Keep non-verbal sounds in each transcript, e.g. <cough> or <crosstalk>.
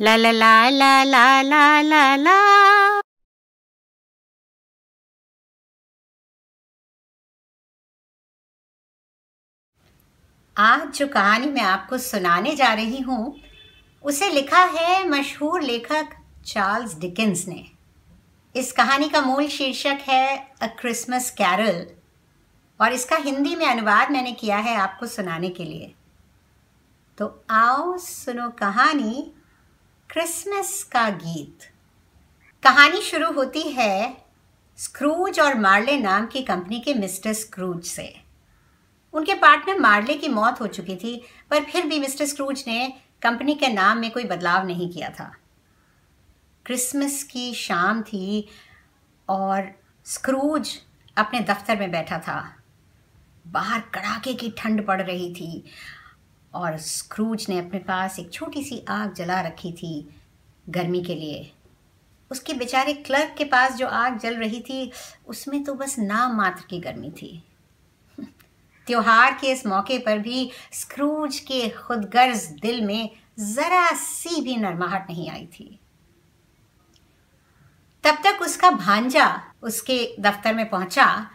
La la la la la la la la. आज जो कहानी मैं आपको सुनाने जा रही हूँ, उसे लिखा है मशहूर लेखक चार्ल्स डिकिंस ने इस कहानी का मूल शीर्षक है अ क्रिसमस कैरल और इसका हिंदी में अनुवाद मैंने किया है आपको सुनाने के लिए तो आओ सुनो कहानी क्रिसमस का गीत। कहानी शुरू होती है स्क्रूज और मार्ले नाम की कंपनी के मिस्टर स्क्रूज से। उनके पार्टनर मार्ले की मौत हो चुकी थी, पर फिर भी मिस्टर स्क्रूज ने कंपनी के नाम में कोई बदलाव नहीं किया था। क्रिसमस की शाम थी और स्क्रूज अपने दफ्तर में बैठा था। बाहर कड़ाके की ठंड पड़ रही थी। और स्क्रूज ने अपने पास एक छोटी सी आग जला रखी थी गर्मी के लिए। उसके बेचारे क्लर्क के पास जो आग जल रही थी, उसमें तो बस नाम मात्र की गर्मी थी। <laughs> त्योहार के इस मौके पर भी स्क्रूज के खुदगर्ज दिल में जरा सी भी नरमाहट नहीं आई थी। तब तक उसका भांजा उसके दफ्तर में पहुँचा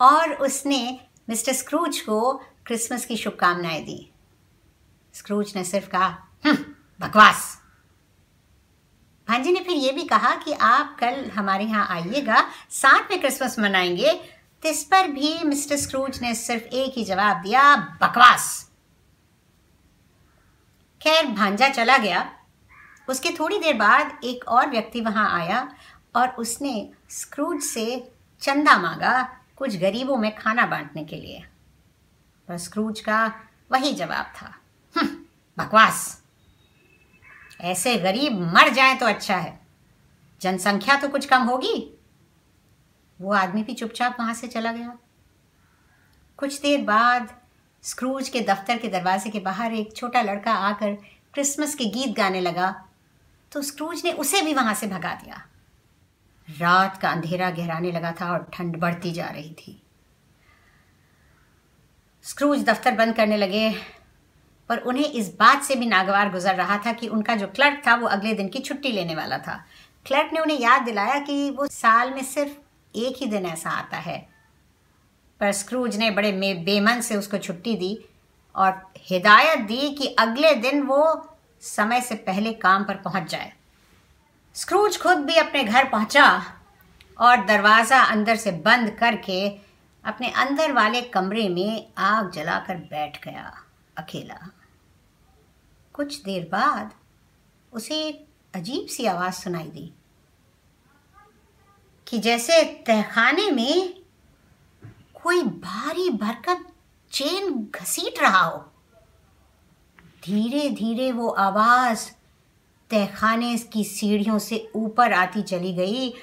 और उसने मिस्टर स्क्रूज को क्रिसमस की शुभकामनाएँ दी। स्क्रूज ने सिर्फ़ कहा "हम्म, बकवास। भांजी ने फिर ये भी कहा कि आप कल हमारे यहाँ आइएगा साथ में क्रिसमस मनाएँगे इस पर भी मिस्टर स्क्रूज ने सिर्फ़ एक ही जवाब दिया बकवास। खैर भांजा चला गया। उसके थोड़ी देर बाद एक और व्यक्ति वहाँ आया और उसने स्क्रूज से चंदा मांगा कुछ गरीबों में खाना बांटने के लिए। पर स्क्रूज का वही जवाब था। "हम्म, बकवास। ऐसे गरीब मर जाए तो अच्छा है। जनसंख्या तो कुछ कम होगी। वो आदमी भी चुपचाप वहाँ से चला गया। कुछ देर बाद स्क्रूज के दफ्तर के दरवाजे के बाहर एक छोटा लड़का आकर क्रिसमस के गीत गाने लगा। तो स्क्रूज ने उसे भी वहाँ से भगा दिया। रात का अंधेरा गहराने लगा था और ठंड बढ़ती जा रही थी। स्क्रूज दफ्तर बंद करने लगे। पर उन्हें इस बात से भी नागवार गुजर रहा था कि उनका जो क्लर्क था वो अगले दिन की छुट्टी लेने वाला था। क्लर्क ने उन्हें याद दिलाया कि वो साल में सिर्फ़ एक ही दिन ऐसा आता है। पर स्क्रूज ने बड़े बेमन से उसको छुट्टी दी और हिदायत दी कि अगले दिन वो समय से पहले काम पर पहुँच जाए। स्क्रूज खुद भी अपने घर पहुँचा और दरवाज़ा अंदर से बंद करके अपने अंदर वाले कमरे में आग जलाकर बैठ गया अकेला। कुछ देर बाद उसे एक अजीब सी आवाज़ सुनाई दी कि जैसे तहखाने में कोई भारी भरकम चेन घसीट रहा हो। धीरे धीरे वो आवाज़ तहखाने की सीढ़ियों से ऊपर आती चली गई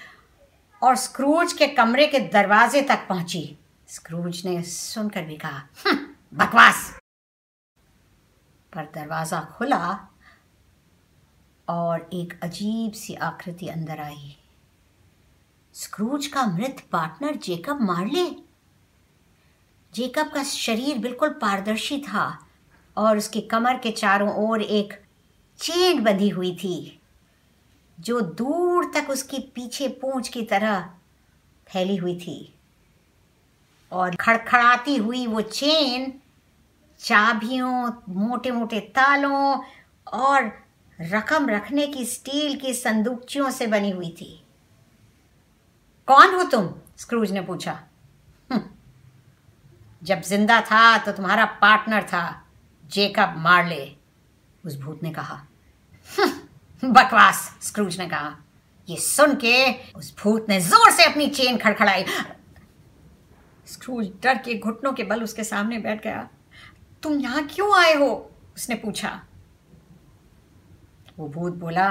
और स्क्रूज के कमरे के दरवाजे तक पहुँची। स्क्रूज ने सुनकर भी कहा "हम्म, बकवास! पर दरवाज़ा खुला और एक अजीब सी आकृति अंदर आई। स्क्रूज का मृत पार्टनर जेकब मार्ले। जेकब का शरीर बिल्कुल पारदर्शी था और उसकी कमर के चारों ओर एक चेन बंधी हुई थी, जो दूर तक उसकी पीछे पूंछ की तरह फैली हुई थी और खड़खड़ाती हुई वो चेन चाबियों मोटे मोटे तालों और रकम रखने की स्टील की संदूकचियों से बनी हुई थी। कौन हो तुम? स्क्रूज ने पूछा। "हम्म, जब ज़िंदा था तो तुम्हारा पार्टनर था जेकब मार्ले उस भूत ने कहा। "हम्म, बकवास स्क्रूज ने कहा। ये सुन के उस भूत ने ज़ोर से अपनी चेन खड़खड़ाई। स्क्रूज डर के घुटनों के बल उसके सामने बैठ गया। तुम यहाँ क्यों आए हो? उसने पूछा। वो भूत बोला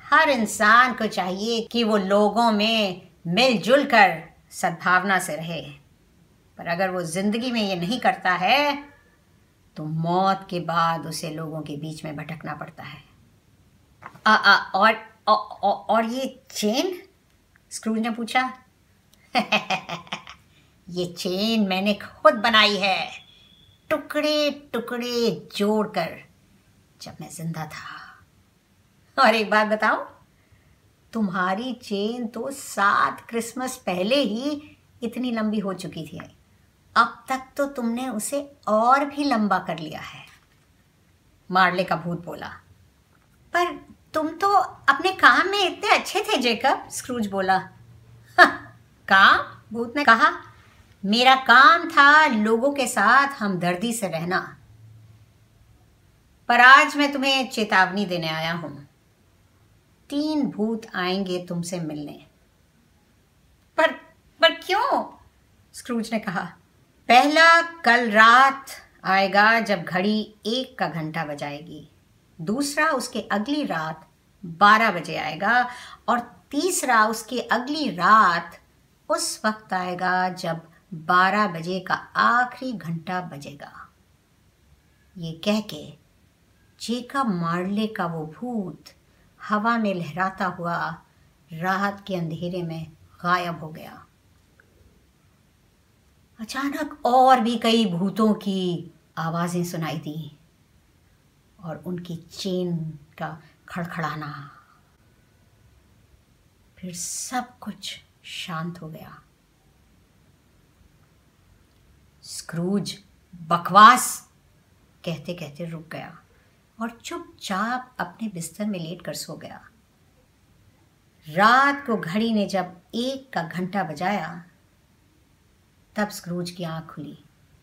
हर इंसान को चाहिए कि वो लोगों में मिलजुल कर सद्भावना से रहे। पर अगर वो ज़िंदगी में ये नहीं करता है तो मौत के बाद उसे लोगों के बीच में भटकना पड़ता है। आ, आ, और, और और ये चेन? स्क्रूज ने पूछा। <laughs> ये चेन मैंने खुद बनाई है। टुकड़े टुकड़े जोड़कर जब मैं ज़िंदा था। और एक बात बताओ तुम्हारी चेन तो सात क्रिसमस पहले ही इतनी लंबी हो चुकी थी। अब तक तो तुमने उसे और भी लंबा कर लिया है। मार्ले का भूत बोला, पर तुम तो अपने काम में इतने अच्छे थे, जेकब, स्क्रूज बोला। काम? भूत ने कहा मेरा काम था लोगों के साथ हमदर्दी से रहना। पर आज मैं तुम्हें चेतावनी देने आया हूँ। तीन भूत आएँगे तुमसे मिलने। पर पर क्यों? स्क्रूज ने कहा। पहला कल रात आएगा जब घड़ी एक का घंटा बजाएगी। दूसरा उसके अगली रात बारह बजे आएगा और तीसरा उसके अगली रात उस वक्त आएगा जब बारह बजे का आखिरी घंटा बजेगा। ये कह के जेकब मार्ले का वो भूत हवा में लहराता हुआ राहत के अंधेरे में गायब हो गया। अचानक और भी कई भूतों की आवाज़ें सुनाई दी और उनकी चेन का खड़खड़ाना। फिर सब कुछ शांत हो गया। स्क्रूज, बकवास कहते कहते रुक गया और चुपचाप अपने बिस्तर में लेट कर सो गया। रात को घड़ी ने जब एक का घंटा बजाया, तब स्क्रूज की आँख खुली।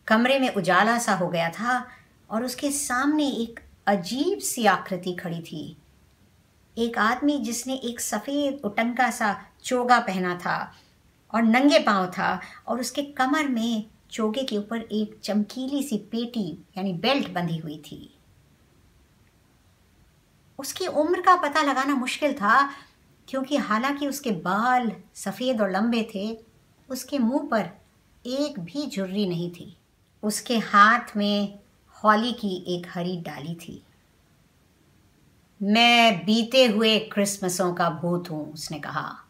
कमरे में उजाला सा हो गया था और उसके सामने एक अजीब सी आकृति खड़ी थी। एक आदमी जिसने एक सफ़ेद उटंका सा चोगा पहना था और नंगे पाँव था और उसके कमर में चोगे के ऊपर एक चमकीली सी पेटी, यानी बेल्ट बंधी हुई थी। उसकी उम्र का पता लगाना मुश्किल था, क्योंकि हालाँकि उसके बाल सफ़ेद और लंबे थे, उसके मुँह पर एक भी झुर्री नहीं थी। उसके हाथ में हॉली की एक हरी डाली थी। मैं बीते हुए क्रिसमसों का भूत हूँ, उसने कहा।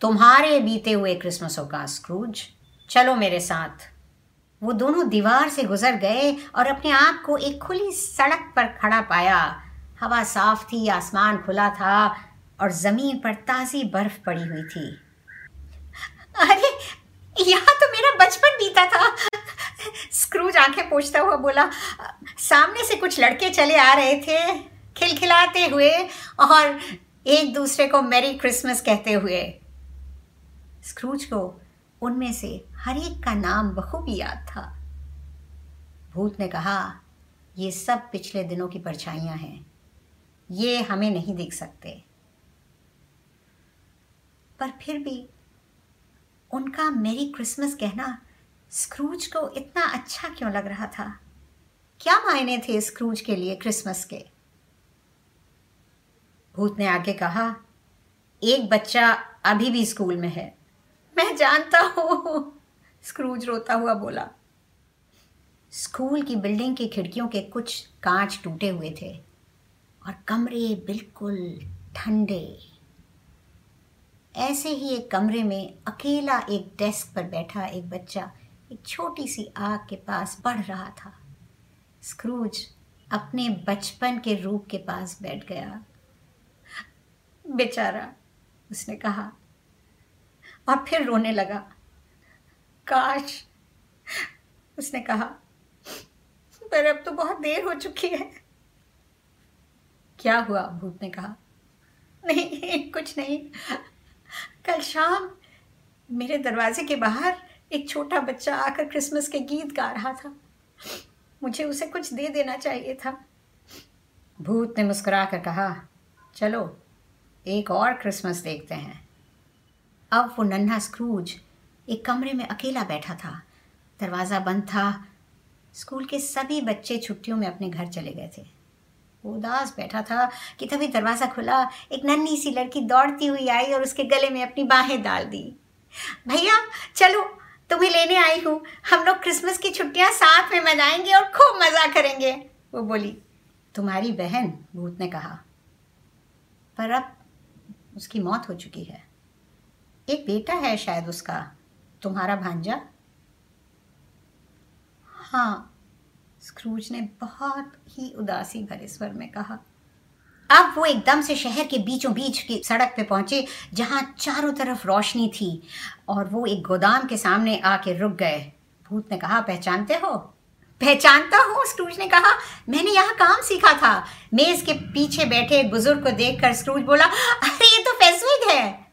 तुम्हारे बीते हुए क्रिसमसों का स्क्रूज चलो मेरे साथ। वो दोनों दीवार से गुजर गए और अपने आप को एक खुली सड़क पर खड़ा पाया। हवा साफ़ थी, आसमान खुला था और ज़मीन पर ताज़ी बर्फ़ पड़ी हुई थी। अरे, यहाँ तो मेरा बचपन बीता था। स्क्रूज आँखें पोछता हुआ बोला, सामने से कुछ लड़के चले आ रहे थे, खिलखिलाते हुए और एक दूसरे को मैरी क्रिसमस कहते हुए। स्क्रूज को उनमें से हर एक का नाम बखूबी याद था। भूत ने कहा, ये सब पिछले दिनों की परछाइयाँ हैं। ये हमें नहीं देख सकते। पर फिर भी उनका मेरी क्रिसमस कहना स्क्रूज को इतना अच्छा क्यों लग रहा था? क्या मायने थे स्क्रूज के लिए क्रिसमस के? भूत ने आगे कहा, एक बच्चा अभी भी स्कूल में है। मैं जानता हूँ। स्क्रूज रोता हुआ बोला। स्कूल की बिल्डिंग की खिड़कियों के कुछ कांच टूटे हुए थे और कमरे बिल्कुल ठंडे। ऐसे ही एक कमरे में अकेला एक डेस्क पर बैठा एक बच्चा एक छोटी सी आग के पास बढ़ रहा था। स्क्रूज अपने बचपन के रूप के पास बैठ गया। बेचारा, उसने कहा और फिर रोने लगा। काश, उसने कहा, पर अब तो बहुत देर हो चुकी है। क्या हुआ? भूत ने कहा, नहीं, कुछ नहीं। कल शाम मेरे दरवाजे के बाहर एक छोटा बच्चा आकर क्रिसमस के गीत गा रहा था। मुझे उसे कुछ दे देना चाहिए था। भूत ने मुस्कुरा कर कहा, चलो, एक और क्रिसमस देखते हैं। अब वो नन्हा स्क्रूज एक कमरे में अकेला बैठा था। दरवाज़ा बंद था। स्कूल के सभी बच्चे छुट्टियों में अपने घर चले गए थे। वो उदास बैठा था कि तभी दरवाज़ा खुला, एक नन्ही सी लड़की दौड़ती हुई आई और उसके गले में अपनी बाहें डाल दी। भैया, चलो, तुम्हें लेने आई हूँ। हम लोग क्रिसमस की छुट्टियाँ साथ में मनाएँगे और खूब मज़ा करेंगे। वो बोली। तुम्हारी बहन, भूत ने कहा। पर अब उसकी मौत हो चुकी है। एक बेटा है शायद उसका, तुम्हारा भांजा? हाँ स्क्रूज ने बहुत ही उदासी भरे स्वर में कहा। अब वो एकदम से शहर के बीचों बीच की सड़क पे पहुँचे, जहाँ चारों तरफ़ रोशनी थी, और वो एक गोदाम के सामने आके रुक गए। भूत ने कहा, पहचानते हो? पहचानता हूँ, स्क्रूज ने कहा। मैंने यहाँ काम सीखा था। मेज के पीछे बैठे एक बुज़ुर्ग को देखकर स्क्रूज बोला, अरे, ये तो फेसविक है।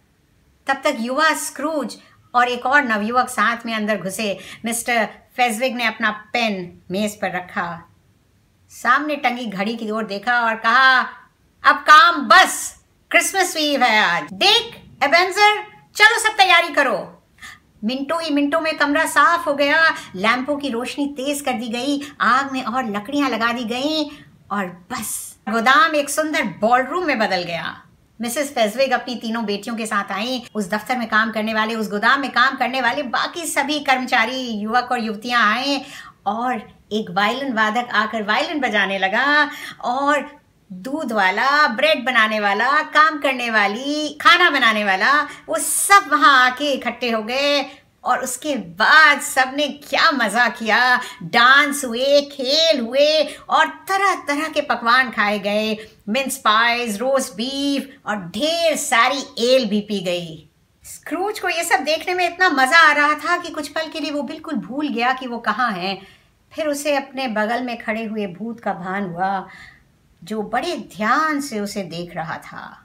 तब तक युवा स्क्रूज और एक और नवयुवक साथ में अंदर घुसे। मिस्टर फेजविग ने अपना पेन मेज पर रखा। सामने टंगी घड़ी की ओर देखा और कहा, अब काम बस। क्रिसमस ईव है आज। देख, एवेंजर, चलो सब तैयारी करो। मिनटों ही मिनटों में कमरा साफ़ हो गया। लैंपों की रोशनी तेज कर दी गई। आग में और लकड़ियाँ लगा दी गई और बस। गोदाम एक सुंदर बॉलरूम में बदल गया। मिसेस फेजविग अपनी तीनों बेटियों के साथ आई। उस दफ्तर में काम करने वाले, उस गोदाम में काम करने वाले बाकी सभी कर्मचारी, युवक और युवतियाँ आए और एक वायलिन वादक आकर वायलिन बजाने लगा और दूध वाला, ब्रेड बनाने वाला, काम करने वाली, खाना बनाने वाला, वो सब वहाँ आके इकट्ठे हो गए। और उसके बाद सबने क्या मज़ा किया? डांस हुए, खेल हुए और तरह तरह के पकवान खाए गए। मिन्स पाइज रोस्ट बीफ और ढेर सारी एल भी पी गई। स्क्रूज को ये सब देखने में इतना मज़ा आ रहा था कि कुछ पल के लिए वो बिल्कुल भूल गया कि वो कहाँ है। फिर उसे अपने बगल में खड़े हुए भूत का भान हुआ, जो बड़े ध्यान से उसे देख रहा था।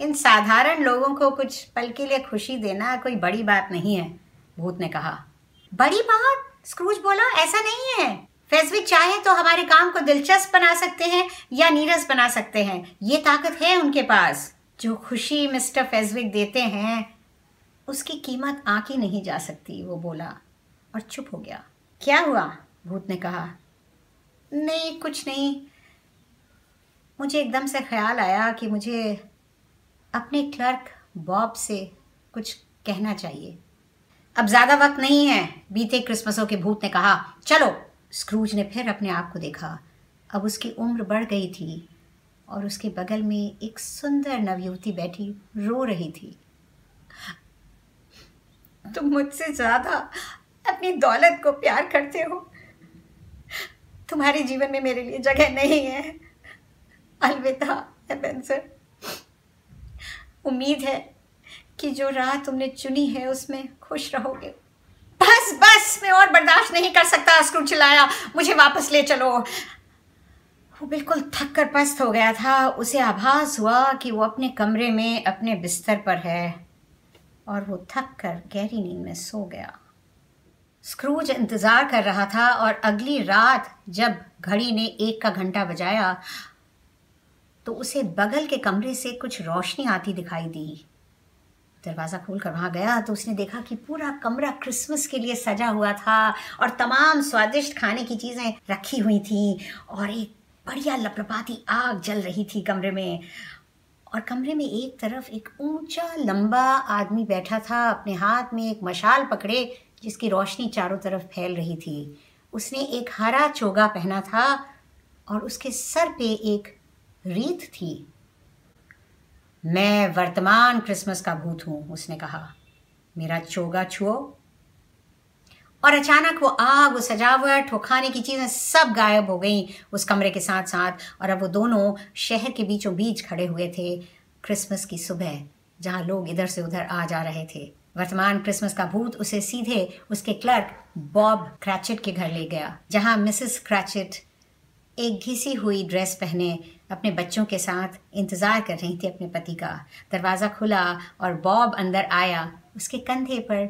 इन साधारण लोगों को कुछ पल के लिए खुशी देना कोई बड़ी बात नहीं है, भूत ने कहा। बड़ी बात? स्क्रूज बोला, ऐसा नहीं है। फेसविक चाहे तो हमारे काम को दिलचस्प बना सकते हैं या नीरस बना सकते हैं। ये ताकत है उनके पास। जो खुशी मिस्टर फेसविक देते हैं, उसकी कीमत आकी नहीं जा सकती, वो बोला। और चुप हो गया। क्या हुआ? भूत ने कहा। नहीं, कुछ नहीं। मुझे एकदम से ख्याल आया कि मुझे अपने क्लर्क बॉब से कुछ कहना चाहिए। अब ज़्यादा वक्त नहीं है। बीते क्रिसमसों के भूत ने कहा, चलो। स्क्रूज ने फिर अपने आप को देखा। अब उसकी उम्र बढ़ गई थी और उसके बगल में एक सुंदर नवयुवती बैठी रो रही थी। तुम मुझसे ज़्यादा अपनी दौलत को प्यार करते हो? तुम्हारे जीवन में मेरे लिए जगह नहीं है। अलविदा एपेंसर उम्मीद है कि जो राह तुमने चुनी है, उसमें खुश रहोगे। बस बस, मैं और बर्दाश्त नहीं कर सकता, स्क्रू चिल्लाया। मुझे वापस ले चलो। वो बिल्कुल थक कर पस्त हो गया था। उसे आभास हुआ कि वो अपने कमरे में, अपने बिस्तर पर है। और वो थक कर गहरी नींद में सो गया। स्क्रूज इंतज़ार कर रहा था और अगली रात जब घड़ी ने एक का घंटा बजाया तो उसे बगल के कमरे से कुछ रोशनी आती दिखाई दी। दरवाज़ा खोल कर वहाँ गया तो उसने देखा कि पूरा कमरा क्रिसमस के लिए सजा हुआ था और तमाम स्वादिष्ट खाने की चीज़ें रखी हुई थी और एक बढ़िया लपलपाती आग जल रही थी कमरे में। और कमरे में एक तरफ़ एक ऊँचा, लंबा आदमी बैठा था, अपने हाथ में एक मशाल पकड़े जिसकी रोशनी चारों तरफ़ फैल रही थी। उसने एक हरा चोगा पहना था और उसके सर पे एक रीत थी। मैं वर्तमान क्रिसमस का भूत हूँ, उसने कहा। मेरा चोगा छुओ। और अचानक वो आग, वो सजावट, वो खाने की चीज़ें सब गायब हो गई उस कमरे के साथ साथ और अब वो दोनों शहर के बीचों बीच खड़े हुए थे क्रिसमस की सुबह, जहाँ लोग इधर से उधर आ जा रहे थे। वर्तमान क्रिसमस का भूत उसे सीधे उसके क्लर्क बॉब क्रैचेट के घर ले गया, जहाँ मिसेस क्रैचेट एक घिसी हुई ड्रेस पहने अपने बच्चों के साथ इंतज़ार कर रही थी अपने पति का। दरवाज़ा खुला और बॉब अंदर आया। उसके कंधे पर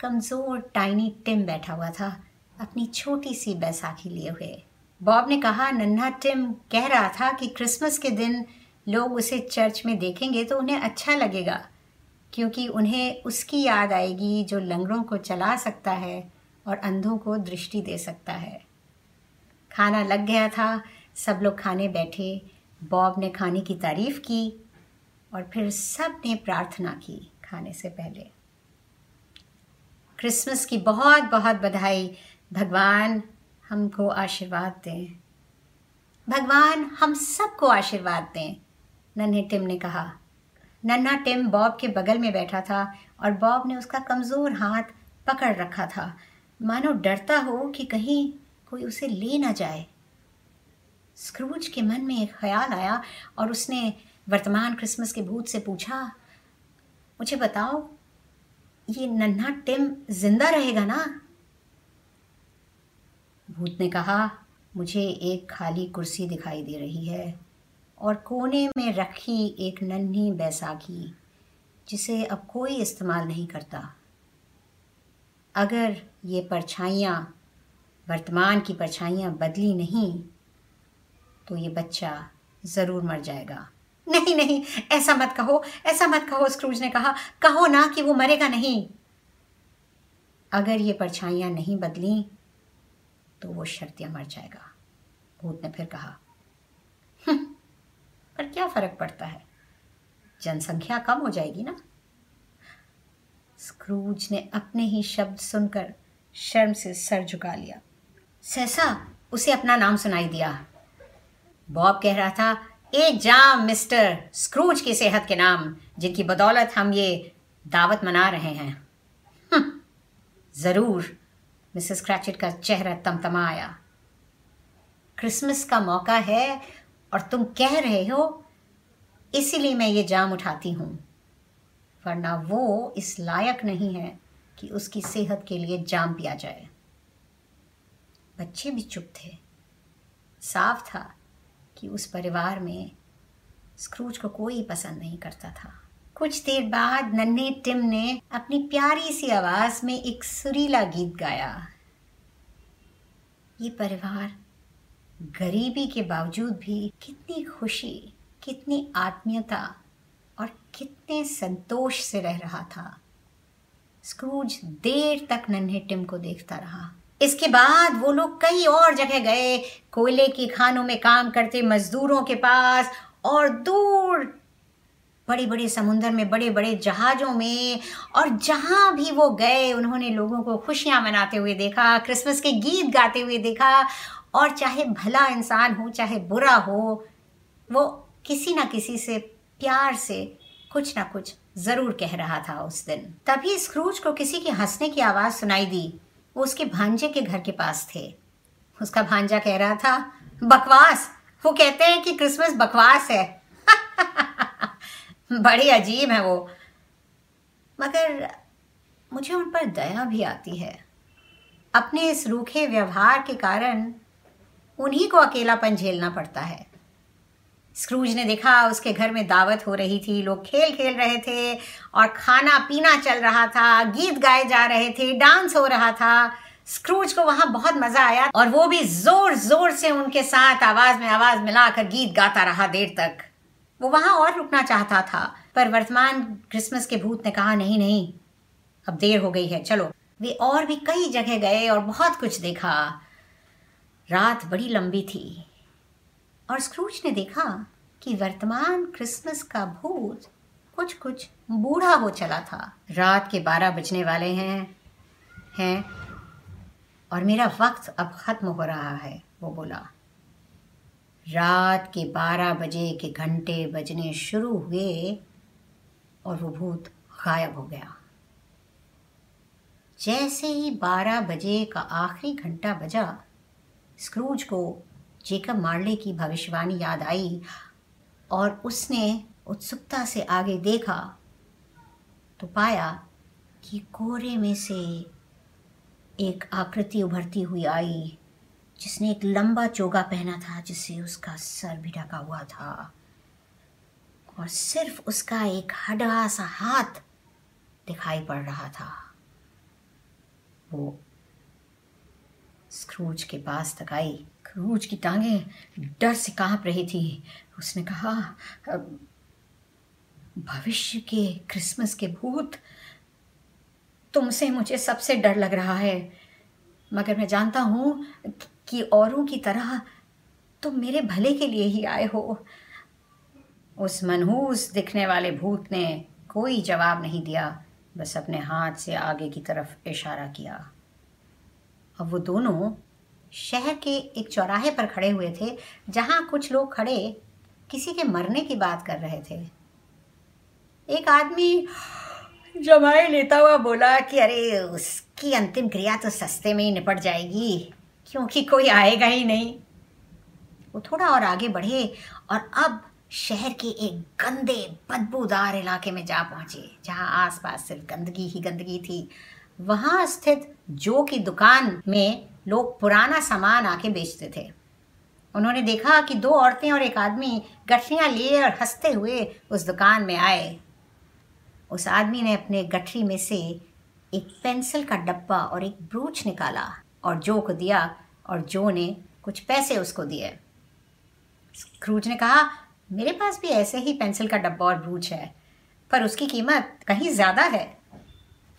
कमज़ोर, टाइनी टिम बैठा हुआ था। अपनी छोटी सी बैसाखी लिए हुए। बॉब ने कहा, नन्हा टिम, कह रहा था कि क्रिसमस के दिन लोग उसे चर्च में देखेंगे तो उन्हें अच्छा लगेगा, क्योंकि उन्हें उसकी याद आएगी जो लंगड़ों को चला सकता है और अंधों को दृष्टि दे सकता है। खाना लग गया था। सब लोग खाने बैठे। बॉब ने खाने की तारीफ़ की और फिर सबने प्रार्थना की खाने से पहले। क्रिसमस की बहुत बहुत बधाई। भगवान हमको आशीर्वाद दें। भगवान हम सबको आशीर्वाद दें, नन्हे टिम ने कहा। नन्हा टिम बॉब के बगल में बैठा था और बॉब ने उसका कमज़ोर हाथ पकड़ रखा था। मानो डरता हो कि कहीं कोई उसे ले ना जाए। स्क्रूज के मन में एक ख्याल आया और उसने वर्तमान क्रिसमस के भूत से पूछा, मुझे बताओ, ये नन्हा टिम ज़िंदा रहेगा ना? भूत ने कहा, मुझे एक खाली कुर्सी दिखाई दे रही है और कोने में रखी एक नन्ही बैसाखी, जिसे अब कोई इस्तेमाल नहीं करता। अगर ये परछाइयाँ वर्तमान की परछाइयाँ बदली नहीं तो ये बच्चा ज़रूर मर जाएगा। नहीं नहीं ऐसा मत कहो ऐसा मत कहो स्क्रूज ने कहा। कहो ना कि वो मरेगा नहीं। अगर ये परछाइयाँ नहीं बदली तो वो शर्तिया मर जाएगा भूत ने फिर कहा। हम्म, पर क्या फ़र्क पड़ता है? जनसंख्या कम हो जाएगी ना? स्क्रूज ने अपने ही शब्द सुनकर शर्म से सर झुका लिया। सहसा उसे अपना नाम सुनाई दिया। बॉब कह रहा था ए जाम मिस्टर स्क्रूज की सेहत के नाम जिनकी बदौलत हम ये दावत मना रहे हैं। हम्म, ज़रूर मिसेस क्रैचेट का चेहरा तमतमा आया। क्रिसमस का मौका है और तुम कह रहे हो इसीलिए मैं ये जाम उठाती हूँ। वरना वो इस लायक नहीं है कि उसकी सेहत के लिए जाम पिया जाए। बच्चे भी चुप थे। साफ़ था कि उस परिवार में स्क्रूज को कोई पसंद नहीं करता था। कुछ देर बाद नन्हे टिम ने अपनी प्यारी सी आवाज़ में एक सुरीला गीत गाया। ये परिवार गरीबी के बावजूद भी कितनी खुशी, कितनी आत्मीयता और कितने संतोष से रह रहा था। स्क्रूज देर तक नन्हे टिम को देखता रहा। इसके बाद वो लोग कई और जगह गए, कोयले की खानों में काम करते मजदूरों के पास और दूर बड़े बड़े समुंदर में बड़े बड़े जहाज़ों में और जहाँ भी वो गए, उन्होंने लोगों को खुशियाँ मनाते हुए देखा, क्रिसमस के गीत गाते हुए देखा और चाहे भला इंसान हो, चाहे बुरा हो, वो किसी ना किसी से प्यार से कुछ ना कुछ ज़रूर कह रहा था उस दिन। तभी स्क्रूज को किसी के हंसने की आवाज़ सुनाई दी। वो उसके भांजे के घर के पास थे। उसका भांजा कह रहा था, बकवास, वो कहते हैं कि क्रिसमस बकवास है। <laughs> बड़ी अजीब है वो। मगर मुझे उन पर दया भी आती है। अपने इस रूखे व्यवहार के कारण उन्हीं को अकेलापन झेलना पड़ता है। स्क्रूज ने देखा, उसके घर में दावत हो रही थी। लोग खेल खेल रहे थे और खाना पीना चल रहा था, गीत गाए जा रहे थे, डांस हो रहा था। स्क्रूज को वहाँ बहुत मज़ा आया और वो भी ज़ोर ज़ोर से उनके साथ आवाज़ में आवाज़ मिलाकर गीत गाता रहा देर तक। वो वहाँ और रुकना चाहता था, पर वर्तमान क्रिसमस के भूत ने कहा, नहीं नहीं, अब देर हो गई है, चलो। वे और भी कई जगह गए और बहुत कुछ देखा। रात बड़ी लंबी थी। और स्क्रूज ने देखा कि वर्तमान क्रिसमस का भूत कुछ कुछ बूढ़ा हो चला था। रात के बारह बजने वाले हैं हैं, और मेरा वक्त अब ख़त्म हो रहा है, वो बोला। रात के बारह बजे के घंटे बजने शुरू हुए और वो भूत गायब हो गया। जैसे ही बारह बजे का आखिरी घंटा बजा स्क्रूज को जेकब मार्ले की भविष्यवाणी याद आई और उसने उत्सुकता से आगे देखा तो पाया कि कोरे में से एक आकृति उभरती हुई आई, जिसने एक लंबा चोगा पहना था, जिससे उसका सर भी ढका हुआ था। और सिर्फ़ उसका एक हडा सा हाथ दिखाई पड़ रहा था। वो स्क्रूज के पास तक आई। क्रूज की टांगे, डर से काँप रही थी। उसने कहा भविष्य के क्रिसमस के भूत, तुमसे मुझे सबसे डर लग रहा है। मगर मैं जानता हूँ कि औरों की तरह तुम मेरे भले के लिए ही आए हो। उस मनहूस दिखने वाले भूत ने कोई जवाब नहीं दिया, बस अपने हाथ से आगे की तरफ़ इशारा किया। अब वो दोनों शहर के एक चौराहे पर खड़े हुए थे, जहाँ कुछ लोग खड़े किसी के मरने की बात कर रहे थे। एक आदमी जमाई लेता हुआ बोला कि, अरे, उसकी अंतिम क्रिया तो सस्ते में ही निपट जाएगी, क्योंकि कोई आएगा ही नहीं। वो थोड़ा और आगे बढ़े और अब शहर के एक गंदे, बदबूदार इलाके में जा पहुँचे, जहाँ आसपास सिर्फ़ गंदगी ही गंदगी थी। वहाँ स्थित जो की दुकान में लोग पुराना सामान आके बेचते थे। उन्होंने देखा कि दो औरतें और एक आदमी गठरियाँ लिए और हँसते हुए उस दुकान में आए। उस आदमी ने अपने गठरी में से एक पेंसिल का डब्बा और एक ब्रूच निकाला और जो को दिया और जो ने कुछ पैसे उसको दिए। क्रूज ने कहा, मेरे पास भी ऐसे ही पेंसिल का डब्बा और ब्रूच है, पर उसकी कीमत कहीं ज़्यादा है।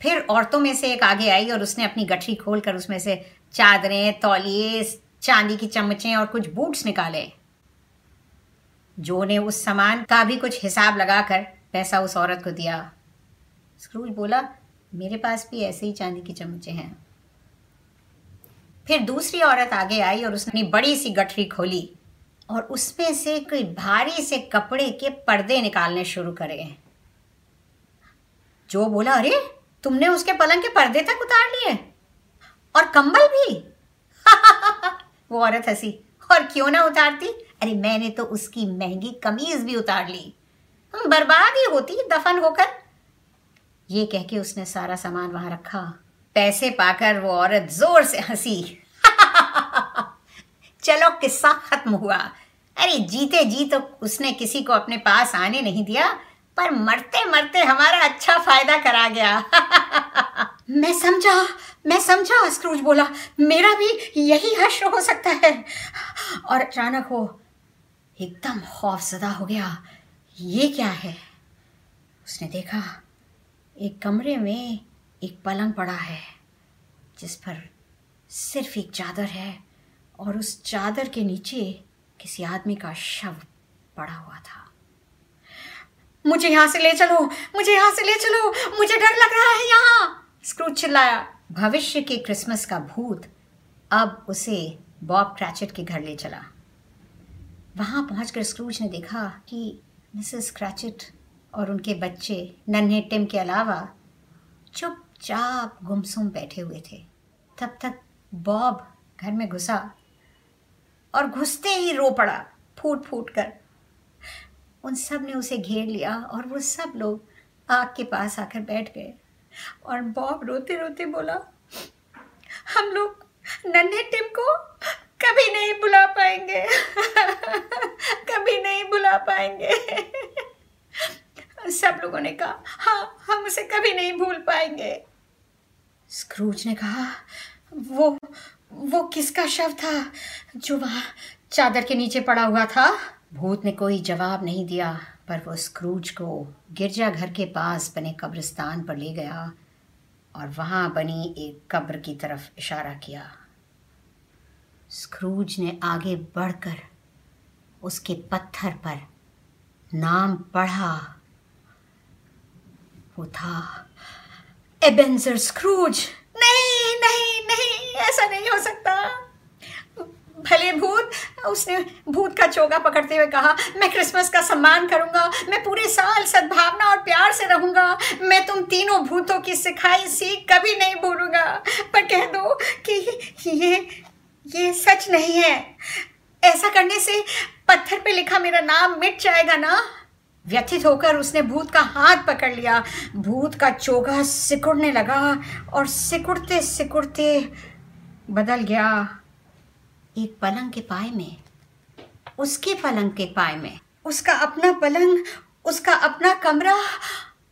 फिर औरतों में से एक आगे आई और उसने अपनी गठरी खोलकर उसमें से चादरें तौलिए चांदी की चम्मचें और कुछ बूट्स निकाले। जो ने उस सामान का भी कुछ हिसाब लगाकर पैसा उस औरत को दिया। स्क्रूज बोला, मेरे पास भी ऐसे ही चांदी की चम्मचें हैं। फिर दूसरी औरत आगे आई और उसने बड़ी सी गठरी खोली और उसमें से कोई भारी से कपड़े के पर्दे निकालने शुरू करे। जो बोला, अरे तुमने उसके पलंग के पर्दे तक उतार लिए? और कंबल भी? <laughs> वो औरत हँसी। और क्यों ना उतारती? अरे मैंने तो उसकी महँगी कमीज भी उतार ली। बर्बाद ही होती, दफन होकर। ये कह के उसने सारा सामान वहाँ रखा। पैसे पाकर वो औरत ज़ोर से हँसी। <laughs> चलो, किस्सा खत्म हुआ। अरे जीते जी तो उसने किसी को अपने पास आने नहीं दिया। पर मरते मरते हमारा अच्छा फ़ायदा करा गया। <laughs> मैं समझा मैं समझा, स्क्रूज बोला। मेरा भी यही हश्र हो सकता है। और अचानक हो एकदम खौफजदा हो गया। ये क्या है? उसने देखा, एक कमरे में एक पलंग पड़ा है, जिस पर सिर्फ़ एक चादर है और उस चादर के नीचे किसी आदमी का शव पड़ा हुआ था। मुझे यहाँ से ले चलो, मुझे यहाँ से ले चलो, मुझे डर लग रहा है यहाँ। स्क्रूज चिल्लाया। भविष्य के क्रिसमस का भूत अब उसे बॉब क्रैचेट के घर ले चला। वहाँ पहुंचकर स्क्रूज ने देखा कि मिसेस क्रैचेट और उनके बच्चे, नन्हे टिम के अलावा चुपचाप गुमसुम बैठे हुए थे। तब तक बॉब घर में घुसा और घुसते ही रो पड़ा फूट फूट कर। उन सबने उसे घेर लिया और वो सब लोग आग के पास आकर बैठ गए। और बॉब रोते रोते बोला, हम लोग नन्हे टिम को कभी नहीं बुला पाएँगे। <laughs> कभी नहीं बुला पाएँगे। सब लोगों ने कहा हाँ हम उसे कभी नहीं भूल पाएँगे। स्क्रूज ने कहा, वो वो किसका शव था जो वहाँ चादर के नीचे पड़ा हुआ था? भूत ने कोई जवाब नहीं दिया, पर वो स्क्रूज को गिरजाघर के पास बने कब्रिस्तान पर ले गया और वहाँ बनी एक कब्र की तरफ़ इशारा किया। स्क्रूज ने आगे बढ़कर उसके पत्थर पर नाम पढ़ा। वो था एबेंजर स्क्रूज। नहीं नहीं नहीं, ऐसा नहीं हो सकता। भले भूत, उसने भूत का चोगा पकड़ते हुए कहा, मैं क्रिसमस का सम्मान करूँगा, मैं पूरे साल सद्भावना और प्यार से रहूँगा, मैं तुम तीनों भूतों की सिखाई सीख कभी नहीं भूलूँगा। पर कह दो कि ये ये सच नहीं है। ऐसा करने से पत्थर पे लिखा मेरा नाम मिट जाएगा ना? व्यथित होकर उसने भूत का हाथ पकड़ लिया। भूत का चोगा सिकुड़ने लगा और सिकुड़ते सिकुड़ते बदल गया। एक पलंग के पाए में। उसके पलंग के पाए में। उसका अपना पलंग, उसका अपना कमरा,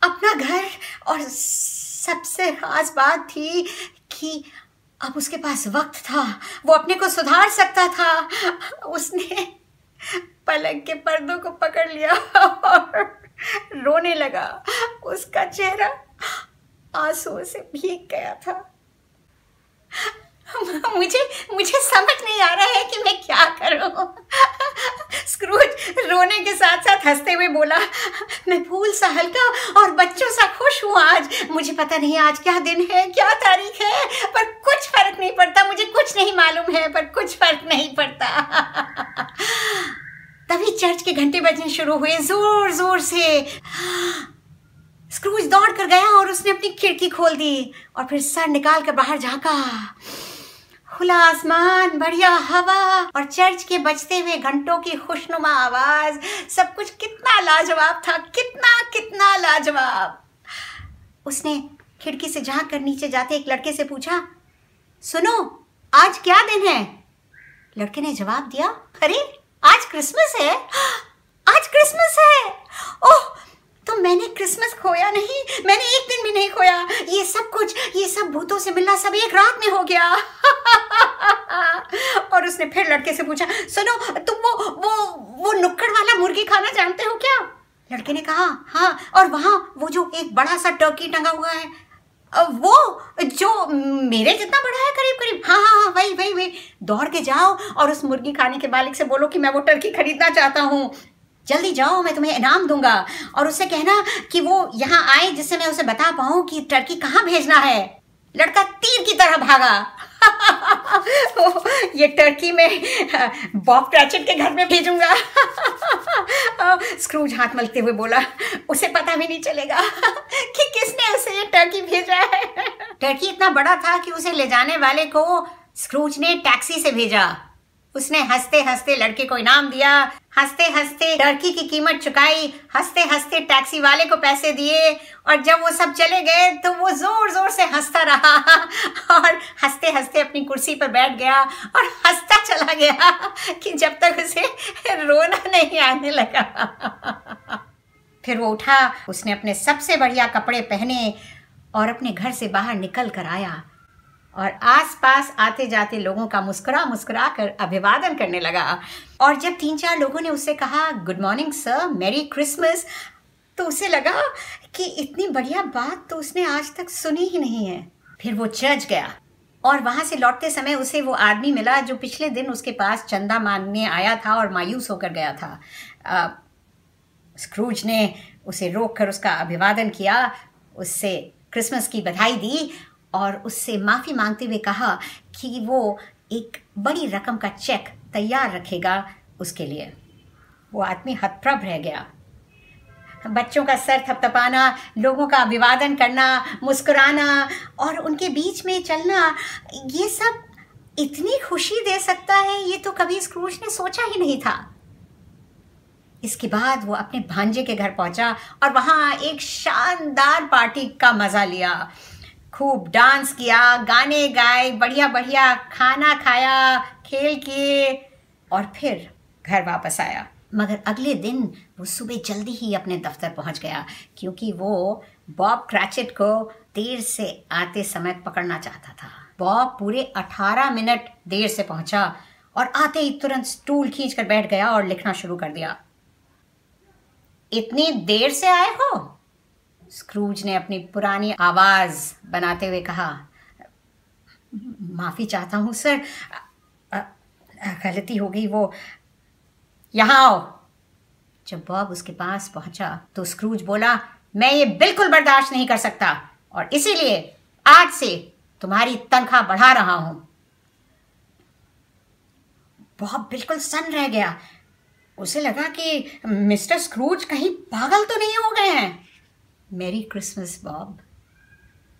अपना घर और सबसे खास बात थी कि अब उसके पास वक्त था। वो अपने को सुधार सकता था। उसने पलंग के पर्दों को पकड़ लिया और रोने लगा। उसका चेहरा आंसुओं से भीग गया था। <laughs> मुझे मुझे समझ नहीं आ रहा है कि मैं क्या करूँ। <laughs> स्क्रूज रोने के साथ साथ हँसते हुए बोला, मैं फूल सा हल्का और बच्चों सा खुश हूँ आज। मुझे पता नहीं आज क्या दिन है, क्या तारीख है, पर कुछ फ़र्क नहीं पड़ता। मुझे कुछ नहीं मालूम है, पर कुछ फ़र्क नहीं पड़ता। <laughs> तभी चर्च के घंटे बजने शुरू हुए, ज़ोर ज़ोर से। स्क्रूज दौड़ कर गया और उसने अपनी खिड़की खोल दी और फिर सर निकाल कर बाहर झांका। खुला आसमान, बढ़िया हवा और चर्च के बजते हुए घंटों की खुशनुमा आवाज़। सब कुछ कितना लाजवाब था, कितना कितना लाजवाब। उसने खिड़की से झाँक कर नीचे जाते एक लड़के से पूछा, सुनो, आज क्या दिन है? लड़के ने जवाब दिया, अरे, आज क्रिसमस है। आज क्रिसमस है। ओह तो मैंने क्रिसमस खोया नहीं, मैंने एक दिन भी नहीं खोया। ये सब कुछ, ये सब भूतों से मिलना सब एक रात में हो गया। <laughs> और उसने फिर लड़के से पूछा, सुनो, तुम वो वो वो नुक्कड़ वाला मुर्गी खाना जानते हो क्या? लड़के ने कहा हाँ और वहाँ वो जो एक बड़ा सा टर्की टंगा हुआ है वो, जो मेरे जितना बड़ा है करीब करीब हाँ हाँ हाँ वही वही वही, दौड़ के जाओ और उस मुर्गी खाने के मालिक से बोलो कि मैं वो टर्की खरीदना चाहता हूँ। जल्दी जाओ, मैं तुम्हें इनाम दूँगा। और उससे कहना कि वो यहाँ आए जिससे मैं उसे बता पाऊँ कि टर्की कहाँ भेजना है। लड़का तीर की तरह भागा। <laughs> ये टर्की में, <laughs> बॉब ट्रैचेट के घर में भेजूँगा। <laughs> स्क्रूज हाथ मलते हुए बोला, उसे पता भी नहीं चलेगा कि किसने उसे ये टर्की भेजा है। टर्की इतना बड़ा था कि उसे ले जाने वाले को स्क्रूज ने टैक्सी से भेजा। उसने हँसते हँसते लड़के को इनाम दिया, हँसते हँसते टर्की की कीमत चुकाई, हँसते हँसते टैक्सी वाले को पैसे दिए और जब वो सब चले गए तो वो ज़ोर ज़ोर से हंसता रहा <laughs> और हँसते हँसते अपनी कुर्सी पर बैठ गया और हंसता चला गया <laughs> कि जब तक उसे रोना नहीं आने लगा। <laughs> फिर वो उठा, उसने अपने सबसे बढ़िया कपड़े पहने और अपने घर से बाहर निकल कर आया। और आसपास आते जाते लोगों का मुस्कुरा मुस्कुरा कर अभिवादन करने लगा। और जब तीन चार लोगों ने उससे कहा, good morning sir, merry Christmas तो उसे लगा कि इतनी बढ़िया बात तो उसने आज तक सुनी ही नहीं है। फिर वो चर्च गया और वहाँ से लौटते समय उसे वो आदमी मिला जो पिछले दिन उसके पास चंदा मांगने आया था और मायूस होकर गया था। स्क्रूज ने उसे रोक कर उसका अभिवादन किया, उससे क्रिसमस की बधाई दी और उससे माफ़ी मांगते हुए कहा कि वो एक बड़ी रकम का चेक तैयार रखेगा उसके लिए। वो आदमी हतप्रभ रह गया। बच्चों का सर थपथपाना, लोगों का अभिवादन करना, मुस्कुराना और उनके बीच में चलना, ये सब इतनी खुशी दे सकता है, ये तो कभी स्क्रूज ने सोचा ही नहीं था। इसके बाद वो अपने भांजे के घर पहुँचा और वहाँ एक शानदार पार्टी का मज़ा लिया। खूब डांस किया, गाने गाए बढ़िया बढ़िया खाना खाया, खेल किए और फिर घर वापस आया। मगर अगले दिन वो सुबह जल्दी ही अपने दफ्तर पहुँच गया, क्योंकि वो बॉब क्रैचेट को देर से आते समय पकड़ना चाहता था। बॉब पूरे अठारह मिनट देर से पहुँचा और आते ही तुरंत स्टूल खींच कर बैठ गया और लिखना शुरू कर दिया। इतनी देर से आए हो? स्क्रूज ने अपनी पुरानी आवाज़ बनाते हुए कहा, माफ़ी चाहता हूँ, सर। गलती हो गई वो। यहाँ आओ। जब बॉब उसके पास पहुँचा तो स्क्रूज बोला, मैं ये बिल्कुल बर्दाश्त नहीं कर सकता, और इसीलिए आज से तुम्हारी तनख्वाह बढ़ा रहा हूँ। बॉब बिल्कुल सन रह गया। उसे लगा कि मिस्टर स्क्रूज कहीं पागल तो नहीं हो गए हैं। मेरी क्रिसमस बॉब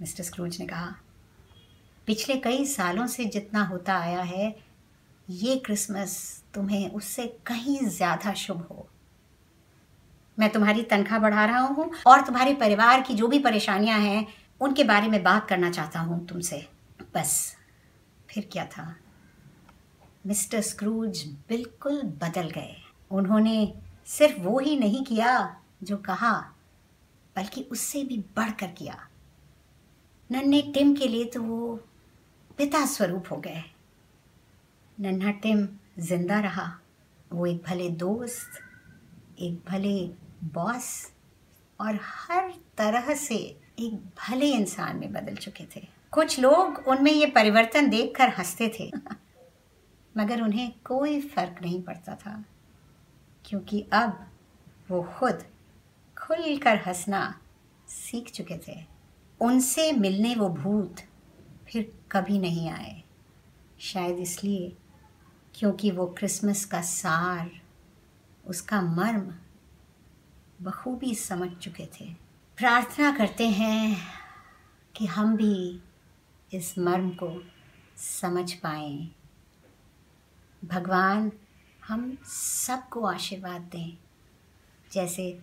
मिस्टर स्क्रूज ने कहा। पिछले कई सालों से जितना होता आया है, ये क्रिसमस तुम्हें उससे कहीं ज़्यादा शुभ हो। मैं तुम्हारी तनख्वाह बढ़ा रहा हूँ और तुम्हारे परिवार की जो भी परेशानियाँ हैं, उनके बारे में बात करना चाहता हूँ तुमसे। बस, फिर क्या था? मिस्टर स्क्रूज बिल्कुल बदल गए। उन्होंने सिर्फ़ वो ही नहीं किया जो कहा बल्कि उससे भी बढ़कर किया। नन्हे टिम के लिए तो वो पिता स्वरूप हो गए। नन्हा टिम ज़िंदा रहा। वो एक भले दोस्त, एक भले बॉस और हर तरह से एक भले इंसान में बदल चुके थे। कुछ लोग उनमें ये परिवर्तन देखकर हँसते थे, <laughs> मगर उन्हें कोई फ़र्क नहीं पड़ता था, क्योंकि अब वो खुद खुलकर हंसना सीख चुके थे। उनसे मिलने वो भूत फिर कभी नहीं आए। शायद इसलिए क्योंकि वो क्रिसमस का सार, उसका मर्म बखूबी समझ चुके थे। प्रार्थना करते हैं कि हम भी इस मर्म को समझ पाए। भगवान हम सबको आशीर्वाद दें। जैसे